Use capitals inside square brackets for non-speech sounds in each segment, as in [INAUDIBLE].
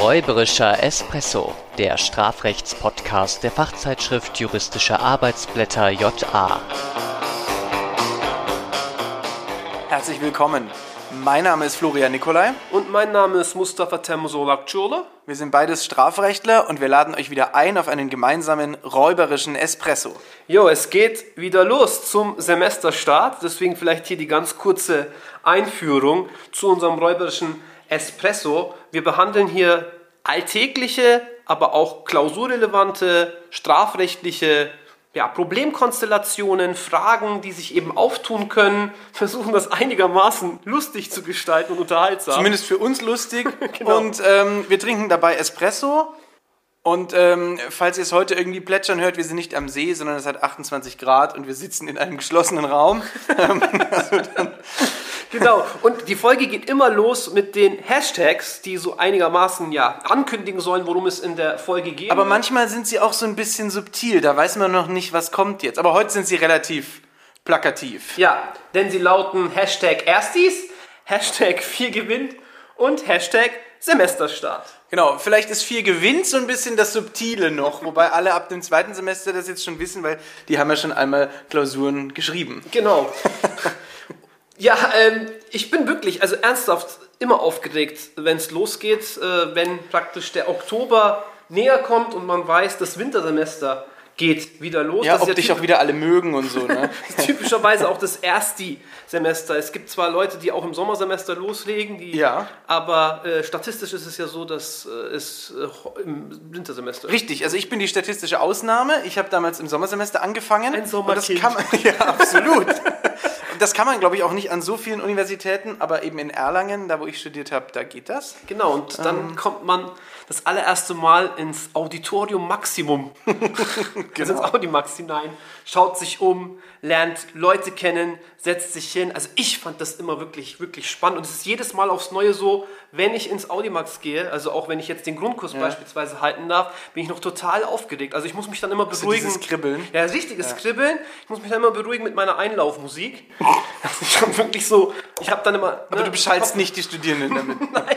Räuberischer Espresso, der Strafrechtspodcast der Fachzeitschrift Juristische Arbeitsblätter JA. Herzlich willkommen. Mein Name ist Florian Nikolai. Und mein Name ist Mustafa Temsolak Çorlu. Wir sind beides Strafrechtler und wir laden euch wieder ein auf einen gemeinsamen räuberischen Espresso. Jo, es geht wieder los zum Semesterstart. Deswegen vielleicht hier die ganz kurze Einführung zu unserem räuberischen Espresso. Wir behandeln hier alltägliche, aber auch klausurrelevante, strafrechtliche ja, Problemkonstellationen, Fragen, die sich eben auftun können, [LAUGHS] versuchen das einigermaßen lustig zu gestalten und unterhaltsam. Zumindest für uns lustig. [LAUGHS] genau. Und ähm, wir trinken dabei Espresso. Und ähm, falls ihr es heute irgendwie plätschern hört, wir sind nicht am See, sondern es hat 28 Grad und wir sitzen in einem geschlossenen Raum. [LAUGHS] Ähm, also dann Genau. Und die Folge geht immer los mit den Hashtags, die so einigermaßen ja ankündigen sollen, worum es in der Folge geht. Aber manchmal sind sie auch so ein bisschen subtil. Da weiß man noch nicht, was kommt jetzt. Aber heute sind sie relativ plakativ. Ja, denn sie lauten Hashtag Erstis, Hashtag 4 gewinnt und Hashtag Semesterstart. Genau, vielleicht ist 4 gewinnt so ein bisschen das Subtile noch, wobei alle ab dem zweiten Semester das jetzt schon wissen, weil die haben ja schon einmal Klausuren geschrieben. Genau. [LAUGHS] Ja, ähm, ich bin wirklich, also ernsthaft, immer aufgeregt, wenn es losgeht, äh, wenn praktisch der Oktober näher kommt und man weiß, das Wintersemester geht wieder los. Ja, das ob ja dich auch wieder alle mögen und so. Ne? [LAUGHS] typischerweise auch das Ersti-Semester. Es gibt zwar Leute, die auch im Sommersemester loslegen, die, ja. aber äh, statistisch ist es ja so, dass äh, es äh, im Wintersemester Richtig, also ich bin die statistische Ausnahme. Ich habe damals im Sommersemester angefangen. Ein Sommerkind. Und das kann man, [LAUGHS] ja, absolut [LAUGHS] das kann man, glaube ich, auch nicht an so vielen Universitäten, aber eben in Erlangen, da wo ich studiert habe, da geht das. Genau, und dann ähm. kommt man das allererste Mal ins Auditorium Maximum. [LAUGHS] genau. ins Audimax hinein, schaut sich um, lernt Leute kennen, setzt sich hin. Also ich fand das immer wirklich, wirklich spannend. Und es ist jedes Mal aufs Neue so, wenn ich ins Audimax gehe, also auch wenn ich jetzt den Grundkurs ja. beispielsweise halten darf, bin ich noch total aufgeregt. Also ich muss mich dann immer beruhigen. Also Kribbeln. Ja, richtiges ja. Kribbeln. Ich muss mich dann immer beruhigen mit meiner Einlaufmusik. Also ich habe wirklich so, ich habe dann immer... Aber ne, du beschallst nicht die Studierenden damit. [LAUGHS] Nein,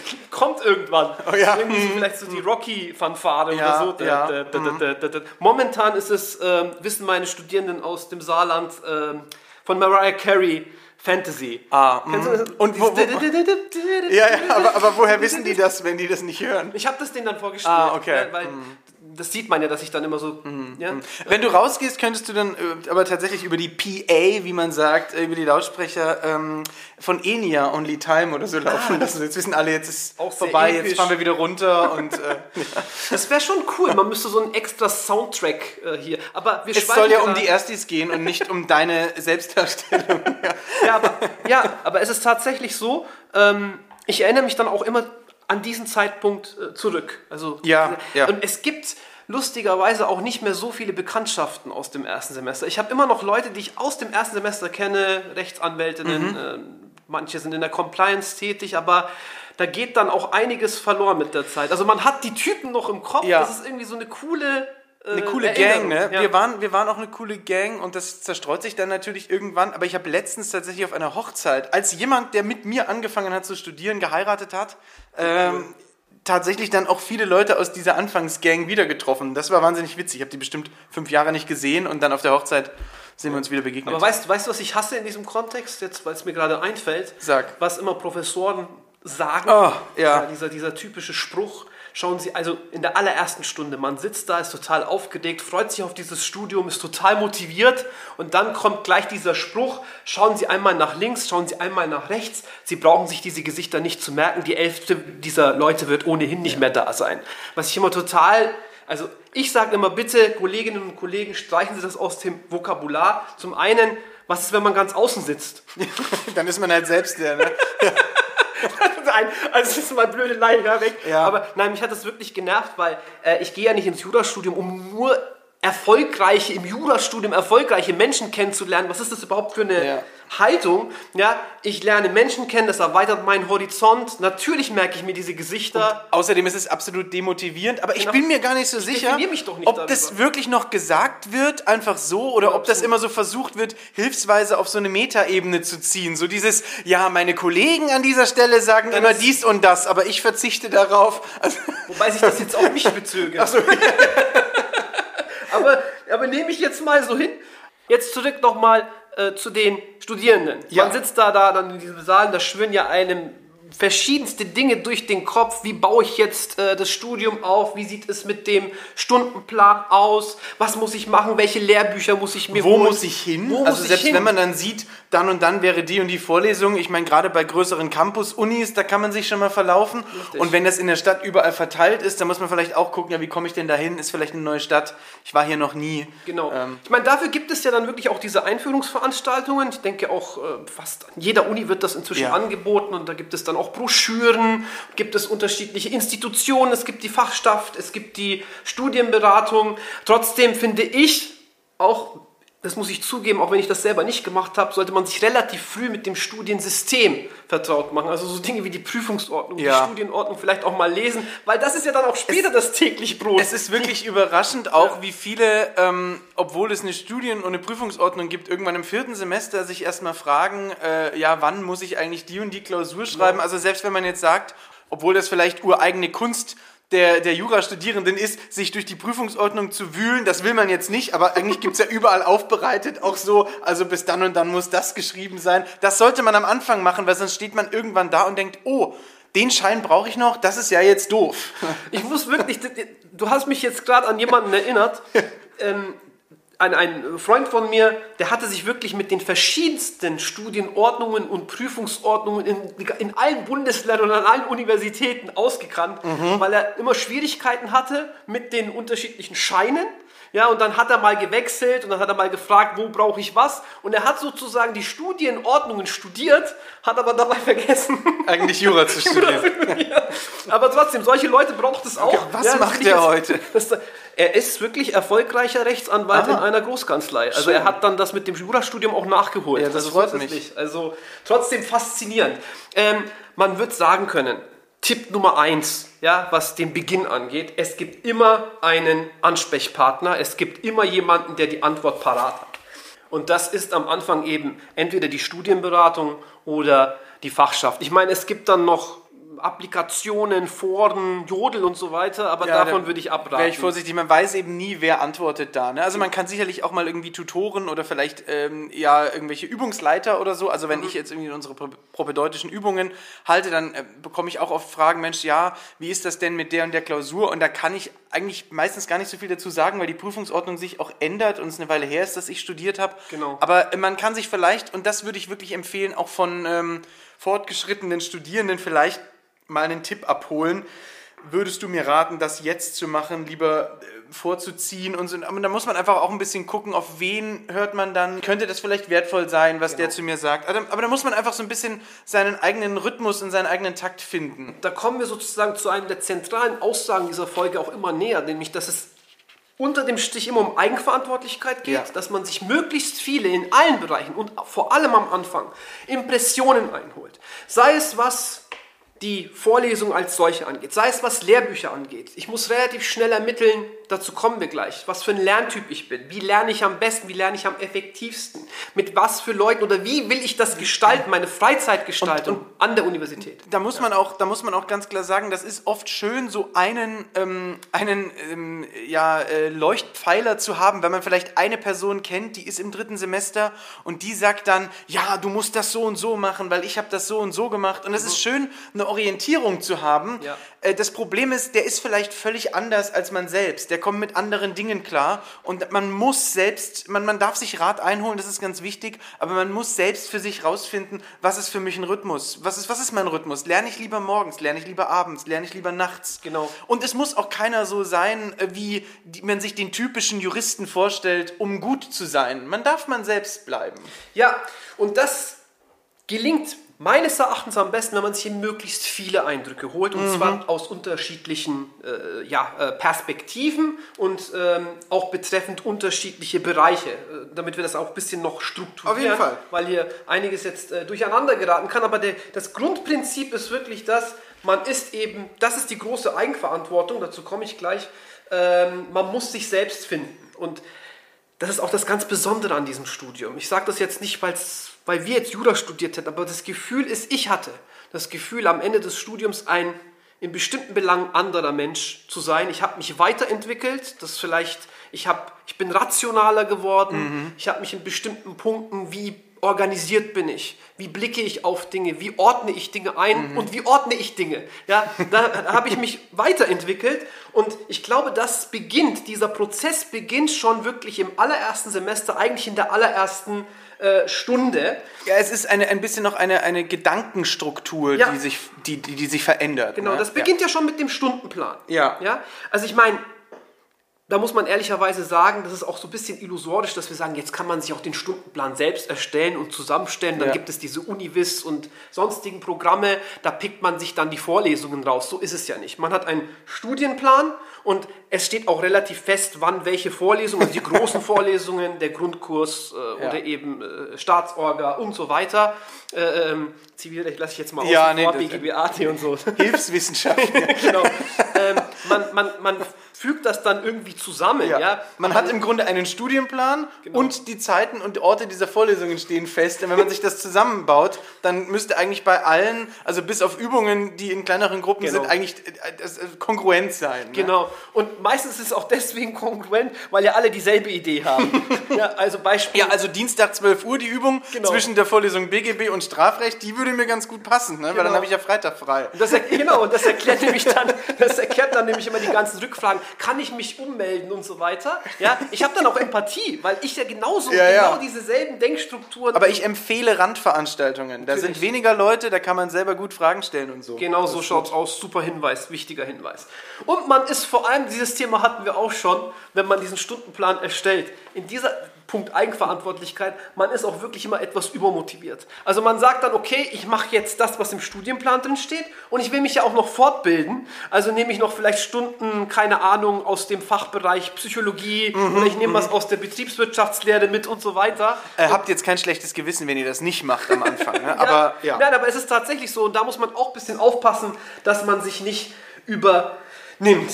[LAUGHS] kommt irgendwann. Oh ja. Irgendwie so, vielleicht so die Rocky-Fanfare ja, oder so. Ja. Mhm. Momentan ist es, äh, wissen meine Studierenden aus dem Saarland, äh, von Mariah Carey Fantasy. Ah, das? Und wo, wo, ja, ja aber, aber woher wissen die das, wenn die das nicht hören? Ich habe das denen dann vorgestellt. Ah, okay. Weil, mhm das sieht man ja, dass ich dann immer so. Mhm. Ja? Wenn du rausgehst, könntest du dann äh, aber tatsächlich über die PA, wie man sagt, äh, über die Lautsprecher ähm, von Enia Only Time oder so laufen. Ah, das, jetzt wissen alle, jetzt ist auch vorbei, jetzt fahren wir wieder runter und. Äh, [LAUGHS] ja. Das wäre schon cool. Man müsste so einen extra Soundtrack äh, hier. Aber wir es soll ja um die Erstis gehen und nicht um deine Selbstdarstellung. [LAUGHS] ja. Ja, aber, ja, aber es ist tatsächlich so. Ähm, ich erinnere mich dann auch immer an diesen Zeitpunkt äh, zurück. Also, ja, ja. Und es gibt lustigerweise auch nicht mehr so viele Bekanntschaften aus dem ersten Semester. Ich habe immer noch Leute, die ich aus dem ersten Semester kenne, Rechtsanwältinnen, mhm. äh, manche sind in der Compliance tätig, aber da geht dann auch einiges verloren mit der Zeit. Also man hat die Typen noch im Kopf, ja. das ist irgendwie so eine coole äh, eine coole Gang, ne? Ja. Wir, waren, wir waren auch eine coole Gang und das zerstreut sich dann natürlich irgendwann. Aber ich habe letztens tatsächlich auf einer Hochzeit, als jemand, der mit mir angefangen hat zu studieren, geheiratet hat, ähm, tatsächlich dann auch viele Leute aus dieser Anfangsgang wieder getroffen. Das war wahnsinnig witzig. Ich habe die bestimmt fünf Jahre nicht gesehen und dann auf der Hochzeit sind wir uns wieder begegnet. Aber weißt, weißt du, was ich hasse in diesem Kontext, jetzt, weil es mir gerade einfällt? Sag. Was immer Professoren sagen. Oh, ja dieser, dieser typische Spruch, Schauen Sie, also in der allerersten Stunde, man sitzt da, ist total aufgedeckt, freut sich auf dieses Studium, ist total motiviert und dann kommt gleich dieser Spruch, schauen Sie einmal nach links, schauen Sie einmal nach rechts, Sie brauchen sich diese Gesichter nicht zu merken, die Hälfte dieser Leute wird ohnehin nicht mehr da sein. Was ich immer total also ich sage immer, bitte Kolleginnen und Kollegen, streichen Sie das aus dem Vokabular. Zum einen, was ist, wenn man ganz außen sitzt? [LAUGHS] Dann ist man halt selbst der, ne? [LAUGHS] [LAUGHS] nein, also das ist mal blöde Laien, hör weg. Ja. Aber nein, mich hat das wirklich genervt, weil äh, ich gehe ja nicht ins Jurastudium, um nur erfolgreiche, im Jurastudium erfolgreiche Menschen kennenzulernen. Was ist das überhaupt für eine ja. Haltung? Ja, ich lerne Menschen kennen, das erweitert meinen Horizont. Natürlich merke ich mir diese Gesichter. Und außerdem ist es absolut demotivierend, aber genau. ich bin mir gar nicht so ich sicher, nicht ob darüber. das wirklich noch gesagt wird, einfach so, oder ja, ob das immer so versucht wird, hilfsweise auf so eine Metaebene zu ziehen. So dieses, ja, meine Kollegen an dieser Stelle sagen Dann immer dies und das, aber ich verzichte darauf. Also Wobei sich das jetzt auf mich bezöge. Ach so. Aber, aber nehme ich jetzt mal so hin. Jetzt zurück nochmal äh, zu den Studierenden. Ja. Man sitzt da, da dann in diesem Saal, da schwören ja einem verschiedenste Dinge durch den Kopf. Wie baue ich jetzt äh, das Studium auf? Wie sieht es mit dem Stundenplan aus? Was muss ich machen? Welche Lehrbücher muss ich mir Wo holen? muss ich hin? Wo also selbst hin? wenn man dann sieht, dann und dann wäre die und die Vorlesung. Ich meine, gerade bei größeren Campus-Unis, da kann man sich schon mal verlaufen. Richtig. Und wenn das in der Stadt überall verteilt ist, dann muss man vielleicht auch gucken, ja, wie komme ich denn da hin? Ist vielleicht eine neue Stadt. Ich war hier noch nie. Genau. Ähm. Ich meine, dafür gibt es ja dann wirklich auch diese Einführungsveranstaltungen. Ich denke auch, äh, fast an jeder Uni wird das inzwischen ja. angeboten und da gibt es dann auch Broschüren, gibt es unterschiedliche Institutionen, es gibt die Fachschaft, es gibt die Studienberatung. Trotzdem finde ich auch das muss ich zugeben, auch wenn ich das selber nicht gemacht habe, sollte man sich relativ früh mit dem Studiensystem vertraut machen. Also so Dinge wie die Prüfungsordnung, ja. die Studienordnung vielleicht auch mal lesen, weil das ist ja dann auch später es, das täglich Brot. Es ist wirklich überraschend auch, ja. wie viele, ähm, obwohl es eine Studien- und eine Prüfungsordnung gibt, irgendwann im vierten Semester sich erstmal fragen, äh, ja, wann muss ich eigentlich die und die Klausur schreiben? Ja. Also selbst wenn man jetzt sagt, obwohl das vielleicht ureigene Kunst der, der Jurastudierenden ist, sich durch die Prüfungsordnung zu wühlen. Das will man jetzt nicht, aber eigentlich gibt es ja überall aufbereitet, auch so, also bis dann und dann muss das geschrieben sein. Das sollte man am Anfang machen, weil sonst steht man irgendwann da und denkt, oh, den Schein brauche ich noch, das ist ja jetzt doof. Ich muss wirklich, du hast mich jetzt gerade an jemanden erinnert, [LAUGHS] ähm, ein, ein Freund von mir, der hatte sich wirklich mit den verschiedensten Studienordnungen und Prüfungsordnungen in, in allen Bundesländern und an allen Universitäten ausgekannt, mhm. weil er immer Schwierigkeiten hatte mit den unterschiedlichen Scheinen. Ja, und dann hat er mal gewechselt und dann hat er mal gefragt, wo brauche ich was? Und er hat sozusagen die Studienordnungen studiert, hat aber dabei vergessen, [LAUGHS] eigentlich Jura zu studieren. aber trotzdem, solche Leute braucht es auch. Okay, was ja, macht er heute? Das, er ist wirklich erfolgreicher Rechtsanwalt Aha. in einer Großkanzlei. Also Schön. er hat dann das mit dem Jurastudium auch nachgeholt. Ja, das also freut mich. Also trotzdem faszinierend. Ähm, man wird sagen können, Tipp Nummer eins, ja, was den Beginn angeht, es gibt immer einen Ansprechpartner, es gibt immer jemanden, der die Antwort parat hat. Und das ist am Anfang eben entweder die Studienberatung oder die Fachschaft. Ich meine, es gibt dann noch Applikationen, Foren, Jodel und so weiter, aber ja, davon würde ich abraten. Wäre ich vorsichtig, man weiß eben nie, wer antwortet da. Ne? Also man kann sicherlich auch mal irgendwie Tutoren oder vielleicht ähm, ja irgendwelche Übungsleiter oder so. Also wenn mhm. ich jetzt irgendwie unsere propedeutischen Übungen halte, dann äh, bekomme ich auch oft Fragen, Mensch, ja, wie ist das denn mit der und der Klausur? Und da kann ich eigentlich meistens gar nicht so viel dazu sagen, weil die Prüfungsordnung sich auch ändert und es eine Weile her ist, dass ich studiert habe. Genau. Aber man kann sich vielleicht, und das würde ich wirklich empfehlen, auch von ähm, fortgeschrittenen Studierenden vielleicht mal einen Tipp abholen. Würdest du mir raten, das jetzt zu machen, lieber äh, vorzuziehen und so? Aber da muss man einfach auch ein bisschen gucken, auf wen hört man dann. Könnte das vielleicht wertvoll sein, was genau. der zu mir sagt? Aber, aber da muss man einfach so ein bisschen seinen eigenen Rhythmus und seinen eigenen Takt finden. Da kommen wir sozusagen zu einem der zentralen Aussagen dieser Folge auch immer näher, nämlich dass es unter dem Stich immer um Eigenverantwortlichkeit geht, ja. dass man sich möglichst viele in allen Bereichen und vor allem am Anfang Impressionen einholt. Sei es was die Vorlesung als solche angeht, sei es was Lehrbücher angeht. Ich muss relativ schnell ermitteln, dazu kommen wir gleich, was für ein Lerntyp ich bin. Wie lerne ich am besten, wie lerne ich am effektivsten? Mit was für Leuten oder wie will ich das gestalten, meine Freizeitgestaltung und, und an der Universität? Da muss, man auch, da muss man auch ganz klar sagen, das ist oft schön, so einen, ähm, einen ähm, ja, äh, Leuchtpfeiler zu haben, wenn man vielleicht eine Person kennt, die ist im dritten Semester und die sagt dann, ja, du musst das so und so machen, weil ich habe das so und so gemacht. Und es mhm. ist schön, eine Orientierung zu haben. Ja. Äh, das Problem ist, der ist vielleicht völlig anders als man selbst. Der kommt mit anderen Dingen klar und man muss selbst, man, man darf sich Rat einholen, das ist ganz wichtig, aber man muss selbst für sich rausfinden, was ist für mich ein Rhythmus? Was ist, was ist mein Rhythmus? Lerne ich lieber morgens, lerne ich lieber abends, lerne ich lieber nachts? Genau. Und es muss auch keiner so sein, äh, wie man sich den typischen Juristen vorstellt, um gut zu sein. Man darf man selbst bleiben. Ja, und das gelingt meines Erachtens am besten, wenn man sich möglichst viele Eindrücke holt und mhm. zwar aus unterschiedlichen äh, ja, äh, Perspektiven und ähm, auch betreffend unterschiedliche Bereiche, äh, damit wir das auch ein bisschen noch strukturieren. Auf jeden Fall. Weil hier einiges jetzt äh, durcheinander geraten kann. Aber der, das Grundprinzip ist wirklich das, man ist eben, das ist die große Eigenverantwortung, dazu komme ich gleich, ähm, man muss sich selbst finden. Und das ist auch das ganz Besondere an diesem Studium. Ich sage das jetzt nicht, weil's weil wir jetzt Jura studiert hätten, aber das Gefühl ist, ich hatte das Gefühl, am Ende des Studiums ein in bestimmten Belangen anderer Mensch zu sein. Ich habe mich weiterentwickelt, das vielleicht, ich, hab, ich bin rationaler geworden, mhm. ich habe mich in bestimmten Punkten, wie organisiert bin ich, wie blicke ich auf Dinge, wie ordne ich Dinge ein mhm. und wie ordne ich Dinge. Ja, da [LAUGHS] habe ich mich weiterentwickelt und ich glaube, das beginnt, dieser Prozess beginnt schon wirklich im allerersten Semester, eigentlich in der allerersten äh, Stunde. Ja, es ist eine, ein bisschen noch eine, eine Gedankenstruktur, ja. die, sich, die, die, die sich verändert. Genau, ne? das beginnt ja. ja schon mit dem Stundenplan. Ja. ja? Also ich meine, da muss man ehrlicherweise sagen, das ist auch so ein bisschen illusorisch, dass wir sagen, jetzt kann man sich auch den Stundenplan selbst erstellen und zusammenstellen. Dann ja. gibt es diese Univis und sonstigen Programme, da pickt man sich dann die Vorlesungen raus. So ist es ja nicht. Man hat einen Studienplan und es steht auch relativ fest, wann welche Vorlesungen, also die großen [LAUGHS] Vorlesungen, der Grundkurs äh, ja. oder eben äh, Staatsorga und so weiter. Äh, ähm, Zivilrecht lasse ich jetzt mal ja, aus, nee, BGB, AT und so. Hilfswissenschaft. [LAUGHS] genau. Ähm, man, man, man fügt das dann irgendwie zusammen. Ja. ja? Man hat im Grunde einen Studienplan genau. und die Zeiten und Orte dieser Vorlesungen stehen fest. Und wenn man sich das zusammenbaut, dann müsste eigentlich bei allen, also bis auf Übungen, die in kleineren Gruppen genau. sind, eigentlich das kongruent sein. Ne? Genau. Und meistens ist es auch deswegen kongruent, weil ja alle dieselbe Idee haben. [LAUGHS] ja, also Beispiel. Ja, also Dienstag 12 Uhr die Übung genau. zwischen der Vorlesung BGB und Strafrecht, die würde mir ganz gut passen, ne? weil dann genau. habe ich ja Freitag frei. Das genau, und das erklärt nämlich dann, das erklärt dann nämlich immer die ganzen Rückfragen kann ich mich ummelden und so weiter. Ja, ich habe dann auch Empathie, weil ich ja genauso ja, genau ja. dieselben Denkstrukturen. Aber ich empfehle Randveranstaltungen. Natürlich. Da sind weniger Leute, da kann man selber gut Fragen stellen und so. Genau so schaut es aus. Super Hinweis, wichtiger Hinweis. Und man ist vor allem, dieses Thema hatten wir auch schon, wenn man diesen Stundenplan erstellt. In dieser Punkt Eigenverantwortlichkeit, man ist auch wirklich immer etwas übermotiviert. Also man sagt dann, okay, ich mache jetzt das, was im Studienplan drin steht und ich will mich ja auch noch fortbilden. Also nehme ich noch vielleicht Stunden, keine Ahnung, aus dem Fachbereich Psychologie mhm, oder ich nehme was mhm. aus der Betriebswirtschaftslehre mit und so weiter. Ihr habt jetzt kein schlechtes Gewissen, wenn ihr das nicht macht am Anfang. Ne? [LAUGHS] Aber, ja, ja. Nein, aber es ist tatsächlich so und da muss man auch ein bisschen aufpassen, dass man sich nicht übernimmt.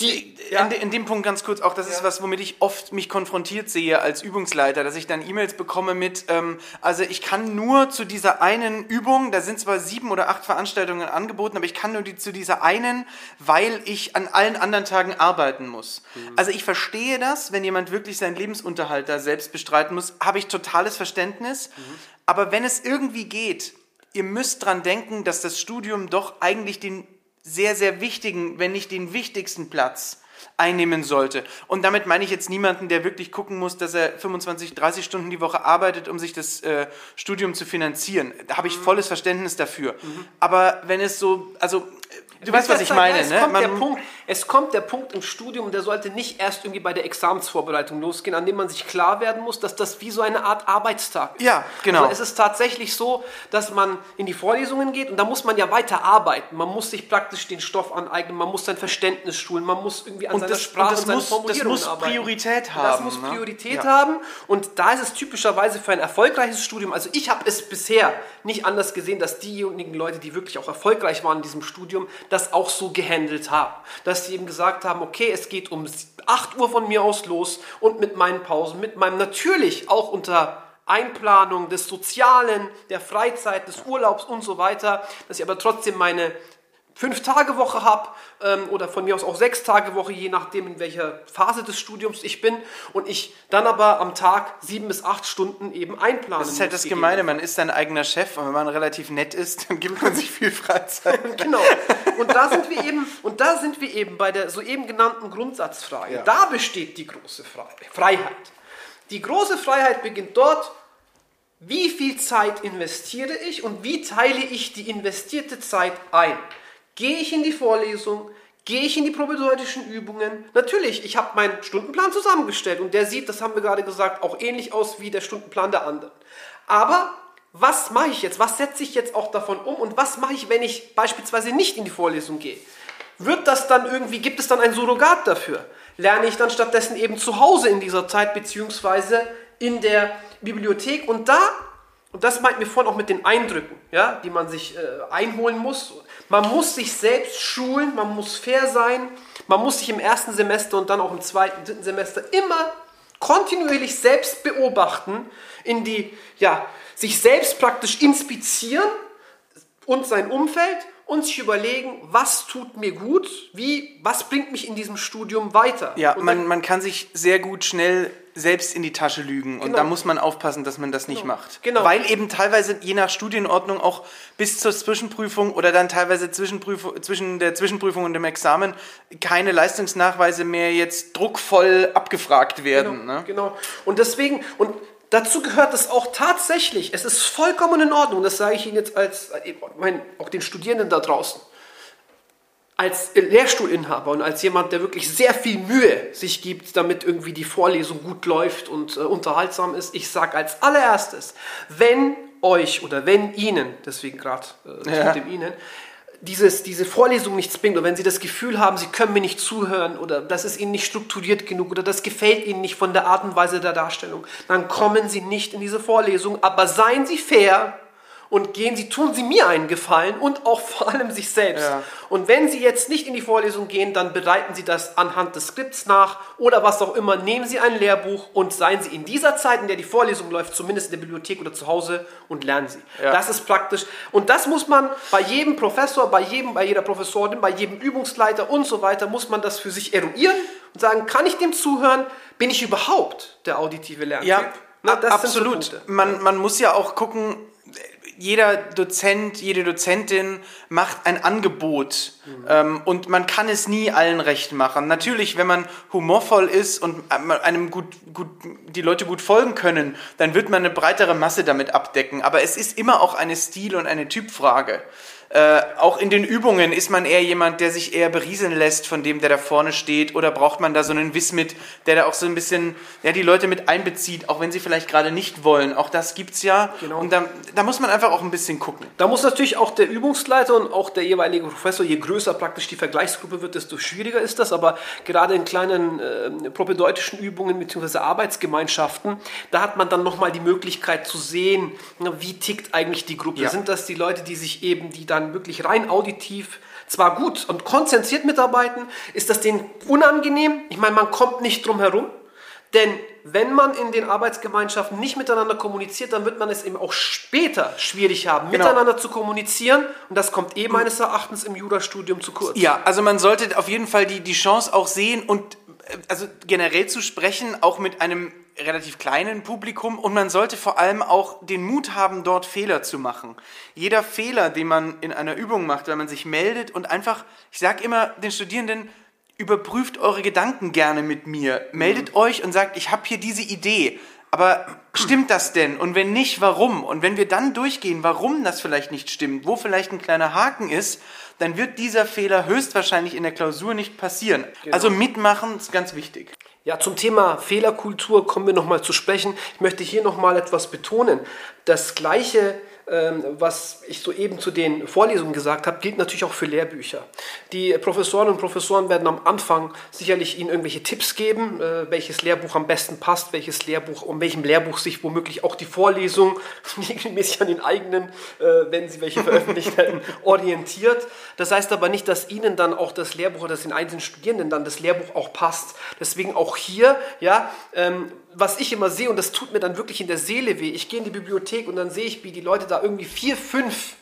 Die, ja. in, in, dem Punkt ganz kurz auch, das ist was, womit ich oft mich konfrontiert sehe als Übungsleiter, dass ich dann E-Mails bekomme mit, ähm, also ich kann nur zu dieser einen Übung, da sind zwar sieben oder acht Veranstaltungen angeboten, aber ich kann nur die, zu dieser einen, weil ich an allen anderen Tagen arbeiten muss. Mhm. Also ich verstehe das, wenn jemand wirklich seinen Lebensunterhalt da selbst bestreiten muss, habe ich totales Verständnis. Mhm. Aber wenn es irgendwie geht, ihr müsst dran denken, dass das Studium doch eigentlich den sehr, sehr wichtigen, wenn nicht den wichtigsten Platz einnehmen sollte. Und damit meine ich jetzt niemanden, der wirklich gucken muss, dass er 25, 30 Stunden die Woche arbeitet, um sich das äh, Studium zu finanzieren. Da habe ich mhm. volles Verständnis dafür. Mhm. Aber wenn es so, also Du weißt, was ich meine, es ne? Der Punkt, es kommt der Punkt im Studium, der sollte nicht erst irgendwie bei der Examensvorbereitung losgehen, an dem man sich klar werden muss, dass das wie so eine Art Arbeitstag ist. Ja, genau. Also es ist tatsächlich so, dass man in die Vorlesungen geht und da muss man ja weiter arbeiten. Man muss sich praktisch den Stoff aneignen, man muss sein Verständnis schulen, man muss irgendwie an und seiner das, Sprache und, das und muss, Formulierungen Das muss arbeiten. Priorität haben. Das muss ne? Priorität ne? haben und da ist es typischerweise für ein erfolgreiches Studium, also ich habe es bisher nicht anders gesehen, dass diejenigen Leute, die wirklich auch erfolgreich waren in diesem Studium, das auch so gehandelt gehandelt haben. Dass sie eben gesagt haben, okay, es geht um 8 Uhr von mir aus los und mit meinen Pausen, mit meinem natürlich auch unter Einplanung des Sozialen, der Freizeit, des Urlaubs und so weiter, dass ich aber trotzdem meine fünf Tage Woche habe ähm, oder von mir aus auch sechs Tage Woche, je nachdem in welcher Phase des Studiums ich bin und ich dann aber am Tag sieben bis acht Stunden eben einplanen Das ist halt das Gemeine, man ist sein eigener Chef und wenn man relativ nett ist, dann gibt man sich viel Freizeit. [LAUGHS] genau. Und da sind wir eben und da sind wir eben bei der soeben genannten Grundsatzfrage. Ja. Da besteht die große Freiheit. Die große Freiheit beginnt dort, wie viel Zeit investiere ich und wie teile ich die investierte Zeit ein? Gehe ich in die Vorlesung? Gehe ich in die probedeutischen Übungen? Natürlich, ich habe meinen Stundenplan zusammengestellt und der sieht, das haben wir gerade gesagt, auch ähnlich aus wie der Stundenplan der anderen. Aber was mache ich jetzt? Was setze ich jetzt auch davon um? Und was mache ich, wenn ich beispielsweise nicht in die Vorlesung gehe? Wird das dann irgendwie, gibt es dann ein Surrogat dafür? Lerne ich dann stattdessen eben zu Hause in dieser Zeit, beziehungsweise in der Bibliothek? Und da, und das meint mir vorhin auch mit den Eindrücken, ja, die man sich äh, einholen muss. Man muss sich selbst schulen, man muss fair sein, man muss sich im ersten Semester und dann auch im zweiten, dritten Semester immer kontinuierlich selbst beobachten, in die, ja, sich selbst praktisch inspizieren und sein Umfeld und sich überlegen, was tut mir gut, wie, was bringt mich in diesem Studium weiter. Ja, man, man kann sich sehr gut schnell selbst in die Tasche lügen genau. und da muss man aufpassen, dass man das nicht genau. macht. Genau. Weil eben teilweise je nach Studienordnung auch bis zur Zwischenprüfung oder dann teilweise Zwischenprüfung, zwischen der Zwischenprüfung und dem Examen keine Leistungsnachweise mehr jetzt druckvoll abgefragt werden. Genau, ne? genau. Und deswegen, und Dazu gehört es auch tatsächlich, es ist vollkommen in Ordnung, das sage ich Ihnen jetzt als, ich meine, auch den Studierenden da draußen, als Lehrstuhlinhaber und als jemand, der wirklich sehr viel Mühe sich gibt, damit irgendwie die Vorlesung gut läuft und äh, unterhaltsam ist, ich sage als allererstes, wenn euch oder wenn Ihnen, deswegen gerade äh, ja. mit dem Ihnen, dieses, diese Vorlesung nichts bringt oder wenn Sie das Gefühl haben, Sie können mir nicht zuhören oder das ist Ihnen nicht strukturiert genug oder das gefällt Ihnen nicht von der Art und Weise der Darstellung, dann kommen Sie nicht in diese Vorlesung, aber seien Sie fair und gehen Sie, tun Sie mir einen Gefallen und auch vor allem sich selbst. Ja. Und wenn Sie jetzt nicht in die Vorlesung gehen, dann bereiten Sie das anhand des Skripts nach oder was auch immer. Nehmen Sie ein Lehrbuch und seien Sie in dieser Zeit, in der die Vorlesung läuft, zumindest in der Bibliothek oder zu Hause und lernen Sie. Ja. Das ist praktisch. Und das muss man bei jedem Professor, bei jedem, bei jeder Professorin, bei jedem Übungsleiter und so weiter, muss man das für sich eruieren und sagen, kann ich dem zuhören? Bin ich überhaupt der auditive Lerntyp? Ja, Na, absolut. So man, man muss ja auch gucken, jeder Dozent, jede Dozentin macht ein Angebot mhm. ähm, und man kann es nie allen recht machen. Natürlich, wenn man humorvoll ist und einem gut, gut, die Leute gut folgen können, dann wird man eine breitere Masse damit abdecken. Aber es ist immer auch eine Stil- und eine Typfrage. Äh, auch in den Übungen ist man eher jemand, der sich eher berieseln lässt von dem, der da vorne steht, oder braucht man da so einen Wismit, der da auch so ein bisschen ja, die Leute mit einbezieht, auch wenn sie vielleicht gerade nicht wollen. Auch das gibt's ja. Genau. Und da, da muss man einfach auch ein bisschen gucken. Da muss natürlich auch der Übungsleiter und auch der jeweilige Professor, je größer praktisch die Vergleichsgruppe wird, desto schwieriger ist das. Aber gerade in kleinen äh, propedeutischen Übungen bzw. Arbeitsgemeinschaften, da hat man dann nochmal die Möglichkeit zu sehen, wie tickt eigentlich die Gruppe. Ja. Sind das die Leute, die sich eben, die da dann wirklich rein auditiv zwar gut und konzentriert mitarbeiten, ist das denen unangenehm. Ich meine, man kommt nicht drum herum, denn wenn man in den Arbeitsgemeinschaften nicht miteinander kommuniziert, dann wird man es eben auch später schwierig haben, genau. miteinander zu kommunizieren. Und das kommt eh meines Erachtens im Jurastudium zu kurz. Ja, also man sollte auf jeden Fall die, die Chance auch sehen und also generell zu sprechen, auch mit einem relativ kleinen Publikum und man sollte vor allem auch den Mut haben, dort Fehler zu machen. Jeder Fehler, den man in einer Übung macht, wenn man sich meldet und einfach, ich sage immer den Studierenden, überprüft eure Gedanken gerne mit mir, meldet mhm. euch und sagt, ich habe hier diese Idee, aber stimmt das denn? Und wenn nicht, warum? Und wenn wir dann durchgehen, warum das vielleicht nicht stimmt, wo vielleicht ein kleiner Haken ist, dann wird dieser Fehler höchstwahrscheinlich in der Klausur nicht passieren. Genau. Also mitmachen ist ganz wichtig. Ja, zum Thema Fehlerkultur kommen wir nochmal zu sprechen. Ich möchte hier nochmal etwas betonen. Das gleiche was ich soeben zu den Vorlesungen gesagt habe, gilt natürlich auch für Lehrbücher. Die Professoren und Professoren werden am Anfang sicherlich Ihnen irgendwelche Tipps geben, äh, welches Lehrbuch am besten passt, welches Lehrbuch, um welchem Lehrbuch sich womöglich auch die Vorlesung [LAUGHS] regelmäßig an den eigenen, äh, wenn Sie welche veröffentlicht hätten, [LAUGHS] orientiert. Das heißt aber nicht, dass Ihnen dann auch das Lehrbuch oder den einzelnen Studierenden dann das Lehrbuch auch passt. Deswegen auch hier, ja, ähm, was ich immer sehe, und das tut mir dann wirklich in der Seele weh, ich gehe in die Bibliothek und dann sehe ich, wie die Leute da irgendwie vier, fünf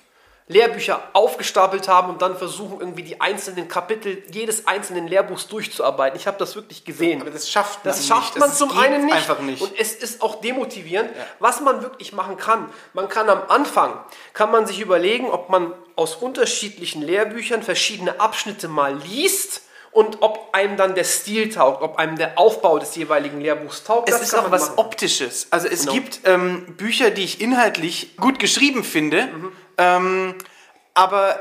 Lehrbücher aufgestapelt haben und dann versuchen, irgendwie die einzelnen Kapitel jedes einzelnen Lehrbuchs durchzuarbeiten. Ich habe das wirklich gesehen. Aber das schafft man Das schafft man das zum einen nicht. Nicht. Und es ist auch demotivierend. Ja. Was man wirklich machen kann, man kann am Anfang, kann man sich überlegen, ob man aus unterschiedlichen Lehrbüchern verschiedene Abschnitte mal liest und ob einem dann der Stil taugt, ob einem der Aufbau des jeweiligen Lehrbuchs taugt. Es ist auch was machen. Optisches. Also es genau. gibt ähm, Bücher, die ich inhaltlich gut geschrieben finde, mhm. ähm, aber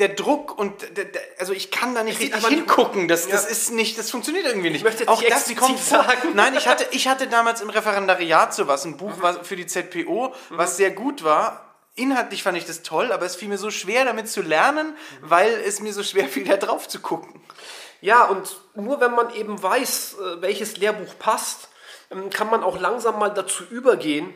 der Druck und der, der, also ich kann da nicht richtig hingucken. Das, das Ja. ist nicht, das funktioniert irgendwie nicht. Ich möchte jetzt Auch das kommt vor. sagen. Nein, ich hatte, ich hatte damals im Referendariat sowas, ein Mhm. Buch was für die ZPO, was sehr gut war. Inhaltlich fand ich das toll, aber es fiel mir so schwer, damit zu lernen, Mhm. weil es mir so schwer fiel, da drauf zu gucken. Ja, und nur wenn man eben weiß, äh, welches Lehrbuch passt, ähm, kann man auch langsam mal dazu übergehen,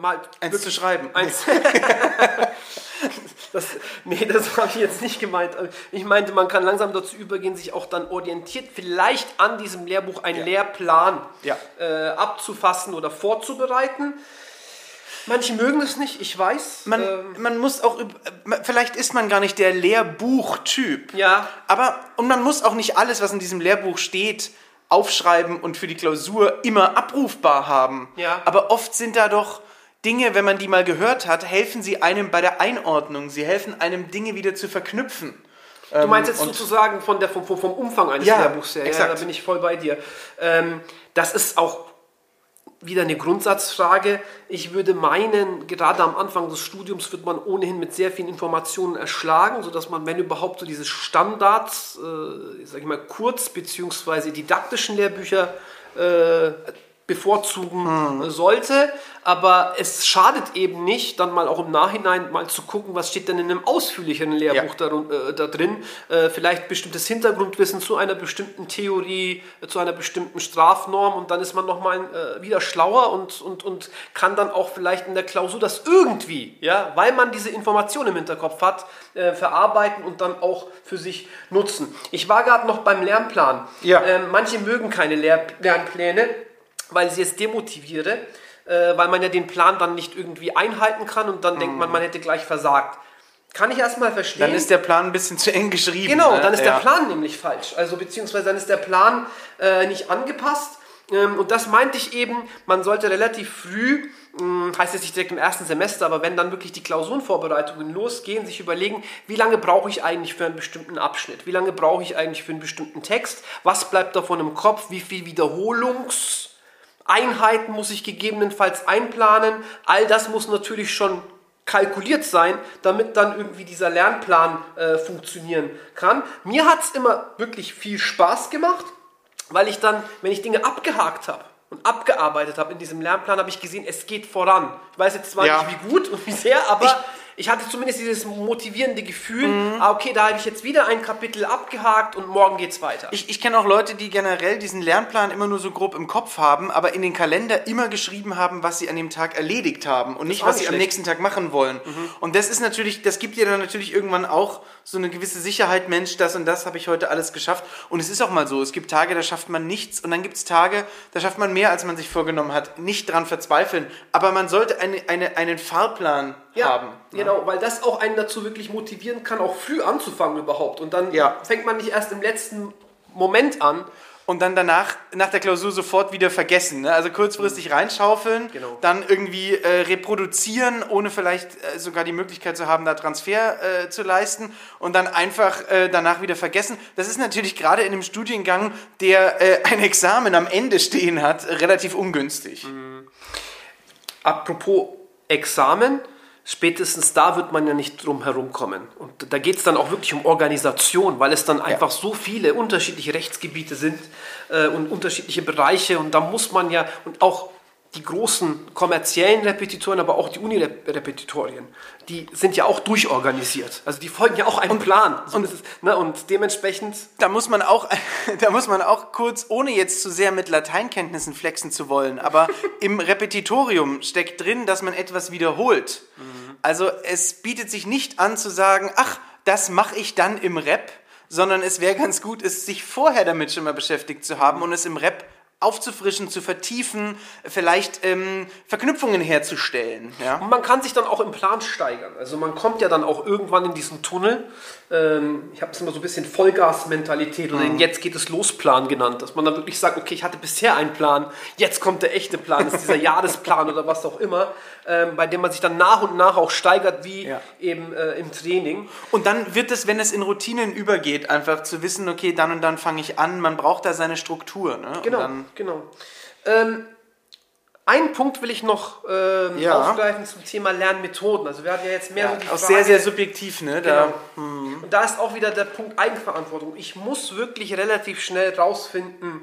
mal Eins zu schreiben. Eins. [LAUGHS] das, nee, das habe ich jetzt nicht gemeint. Ich meinte, man kann langsam dazu übergehen, sich auch dann orientiert vielleicht an diesem Lehrbuch einen Lehrplan Ja. äh, abzufassen oder vorzubereiten. Manche mögen es nicht, ich weiß. Man, Ähm, man muss auch, äh, vielleicht ist man gar nicht der Lehrbuchtyp. ja, Aber, und man muss auch nicht alles, was in diesem Lehrbuch steht, aufschreiben und für die Klausur immer abrufbar haben. Ja. Aber oft sind da doch Dinge, wenn man die mal gehört hat, helfen sie einem bei der Einordnung. Sie helfen einem, Dinge wieder zu verknüpfen. Du meinst jetzt Ähm, und- sozusagen von der, vom, vom, Umfang eines Ja, Lehrbuchs her. Ja, exakt. da bin ich voll bei dir. Ähm, das ist auch wieder eine Grundsatzfrage. Ich würde meinen, gerade am Anfang des Studiums wird man ohnehin mit sehr vielen Informationen erschlagen, sodass man, wenn überhaupt, so diese Standards, äh, sag ich mal, kurz- bzw. didaktischen Lehrbücher äh, bevorzugen sollte. Aber es schadet eben nicht, dann mal auch im Nachhinein mal zu gucken, was steht denn in einem ausführlicheren Lehrbuch Ja. darun- äh, da drin. Äh, vielleicht bestimmtes Hintergrundwissen zu einer bestimmten Theorie, äh, zu einer bestimmten Strafnorm und dann ist man nochmal äh, wieder schlauer und, und, und kann dann auch vielleicht in der Klausur das irgendwie, ja, weil man diese Information im Hinterkopf hat, äh, verarbeiten und dann auch für sich nutzen. Ich war gerade noch beim Lernplan. Ja. Ähm, manche mögen keine Lehr Lernpläne, weil sie es demotiviere, äh, weil man ja den Plan dann nicht irgendwie einhalten kann und dann denkt man, man hätte gleich versagt. Kann ich erstmal verstehen. Dann ist der Plan ein bisschen zu eng geschrieben. Genau, ne? dann ist Ja. der Plan nämlich falsch. Also beziehungsweise dann ist der Plan äh, nicht angepasst. Ähm, und das meinte ich eben, man sollte relativ früh, mh, heißt jetzt nicht direkt im ersten Semester, aber wenn dann wirklich die Klausurenvorbereitungen losgehen, sich überlegen, wie lange brauche ich eigentlich für einen bestimmten Abschnitt? Wie lange brauche ich eigentlich für einen bestimmten Text? Was bleibt davon im Kopf? Wie viel Wiederholungs... Einheiten muss ich gegebenenfalls einplanen. All das muss natürlich schon kalkuliert sein, damit dann irgendwie dieser Lernplan äh, funktionieren kann. Mir hat es immer wirklich viel Spaß gemacht, weil ich dann, wenn ich Dinge abgehakt habe und abgearbeitet habe in diesem Lernplan, habe ich gesehen, es geht voran. Ich weiß jetzt zwar Ja. nicht, wie gut und wie sehr, aber ich, hatte zumindest dieses motivierende Gefühl, Mhm. ah, okay, da habe ich jetzt wieder ein Kapitel abgehakt und morgen geht's weiter. Ich, ich kenne auch Leute, die generell diesen Lernplan immer nur so grob im Kopf haben, aber in den Kalender immer geschrieben haben, was sie an dem Tag erledigt haben und nicht, was nicht sie am schlecht. nächsten Tag machen wollen. Und das ist natürlich, das gibt dir dann natürlich irgendwann auch so eine gewisse Sicherheit, Mensch, das und das habe ich heute alles geschafft. Und es ist auch mal so, es gibt Tage, da schafft man nichts und dann gibt es Tage, da schafft man mehr, als man sich vorgenommen hat. Nicht dran verzweifeln, aber man sollte eine, eine, einen Fahrplan ja, haben. Genau, weil das auch einen dazu wirklich motivieren kann, auch früh anzufangen überhaupt. Und dann Ja. fängt man nicht erst im letzten Moment an. und dann danach, nach der Klausur sofort wieder vergessen. Ne? Also kurzfristig reinschaufeln, Genau. dann irgendwie äh, reproduzieren, ohne vielleicht äh, sogar die Möglichkeit zu haben, da Transfer äh, zu leisten und dann einfach äh, danach wieder vergessen. Das ist natürlich gerade in einem Studiengang, der äh, ein Examen am Ende stehen hat, relativ ungünstig. Apropos Examen, spätestens da wird man ja nicht drum herum kommen. Und da geht es dann auch wirklich um Organisation, weil es dann einfach so viele unterschiedliche Rechtsgebiete sind äh, und unterschiedliche Bereiche. Und da muss man ja, und auch die großen kommerziellen Repetitoren, aber auch die Uni-Repetitorien, die sind ja auch durchorganisiert. Also die folgen ja auch einem Plan. So ist es, ne? Und dementsprechend Da muss man auch, [LAUGHS] da muss man auch kurz, ohne jetzt zu sehr mit Lateinkenntnissen flexen zu wollen, aber [LAUGHS] im Repetitorium steckt drin, dass man etwas wiederholt. Also es bietet sich nicht an zu sagen, ach, das mache ich dann im Rep, sondern es wäre ganz gut, es sich vorher damit schon mal beschäftigt zu haben und es im Rep aufzufrischen, zu vertiefen, vielleicht ähm, Verknüpfungen herzustellen. Ja? Und man kann sich dann auch im Plan steigern. Also man kommt ja dann auch irgendwann in diesen Tunnel. Ähm, ich habe es immer so ein bisschen Vollgas-Mentalität oder den Jetzt geht es los Plan genannt, dass man dann wirklich sagt, okay, ich hatte bisher einen Plan, jetzt kommt der echte Plan, das ist dieser [LAUGHS] Jahresplan oder was auch immer, ähm, bei dem man sich dann nach und nach auch steigert, wie Ja. eben äh, im Training. Und dann wird es, wenn es in Routinen übergeht, einfach zu wissen, okay, dann und dann fange ich an, man braucht da seine Struktur. Ne? Genau, genau. Ähm, einen Punkt will ich noch ähm, Ja. aufgreifen zum Thema Lernmethoden. Also wir hatten ja jetzt mehr so die Auch Frage, sehr, sehr subjektiv, ne? Da, Genau. Und da ist auch wieder der Punkt Eigenverantwortung. Ich muss wirklich relativ schnell rausfinden,